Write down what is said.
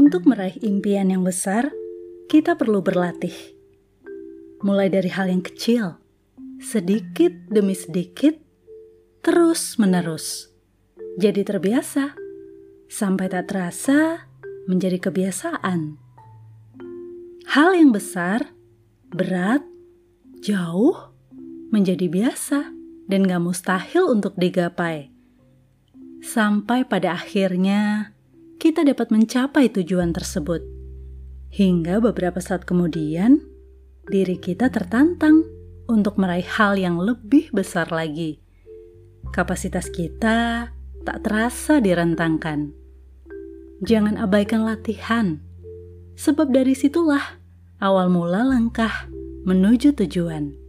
Untuk meraih impian yang besar, kita perlu berlatih. Mulai dari hal yang kecil, sedikit demi sedikit, terus menerus. Jadi terbiasa, sampai tak terasa menjadi kebiasaan. Hal yang besar, berat, jauh, menjadi biasa dan gak mustahil untuk digapai. Sampai pada akhirnya, kita dapat mencapai tujuan tersebut. Hingga beberapa saat kemudian, diri kita tertantang untuk meraih hal yang lebih besar lagi. Kapasitas kita tak terasa direntangkan. Jangan abaikan latihan, sebab dari situlah awal mula langkah menuju tujuan.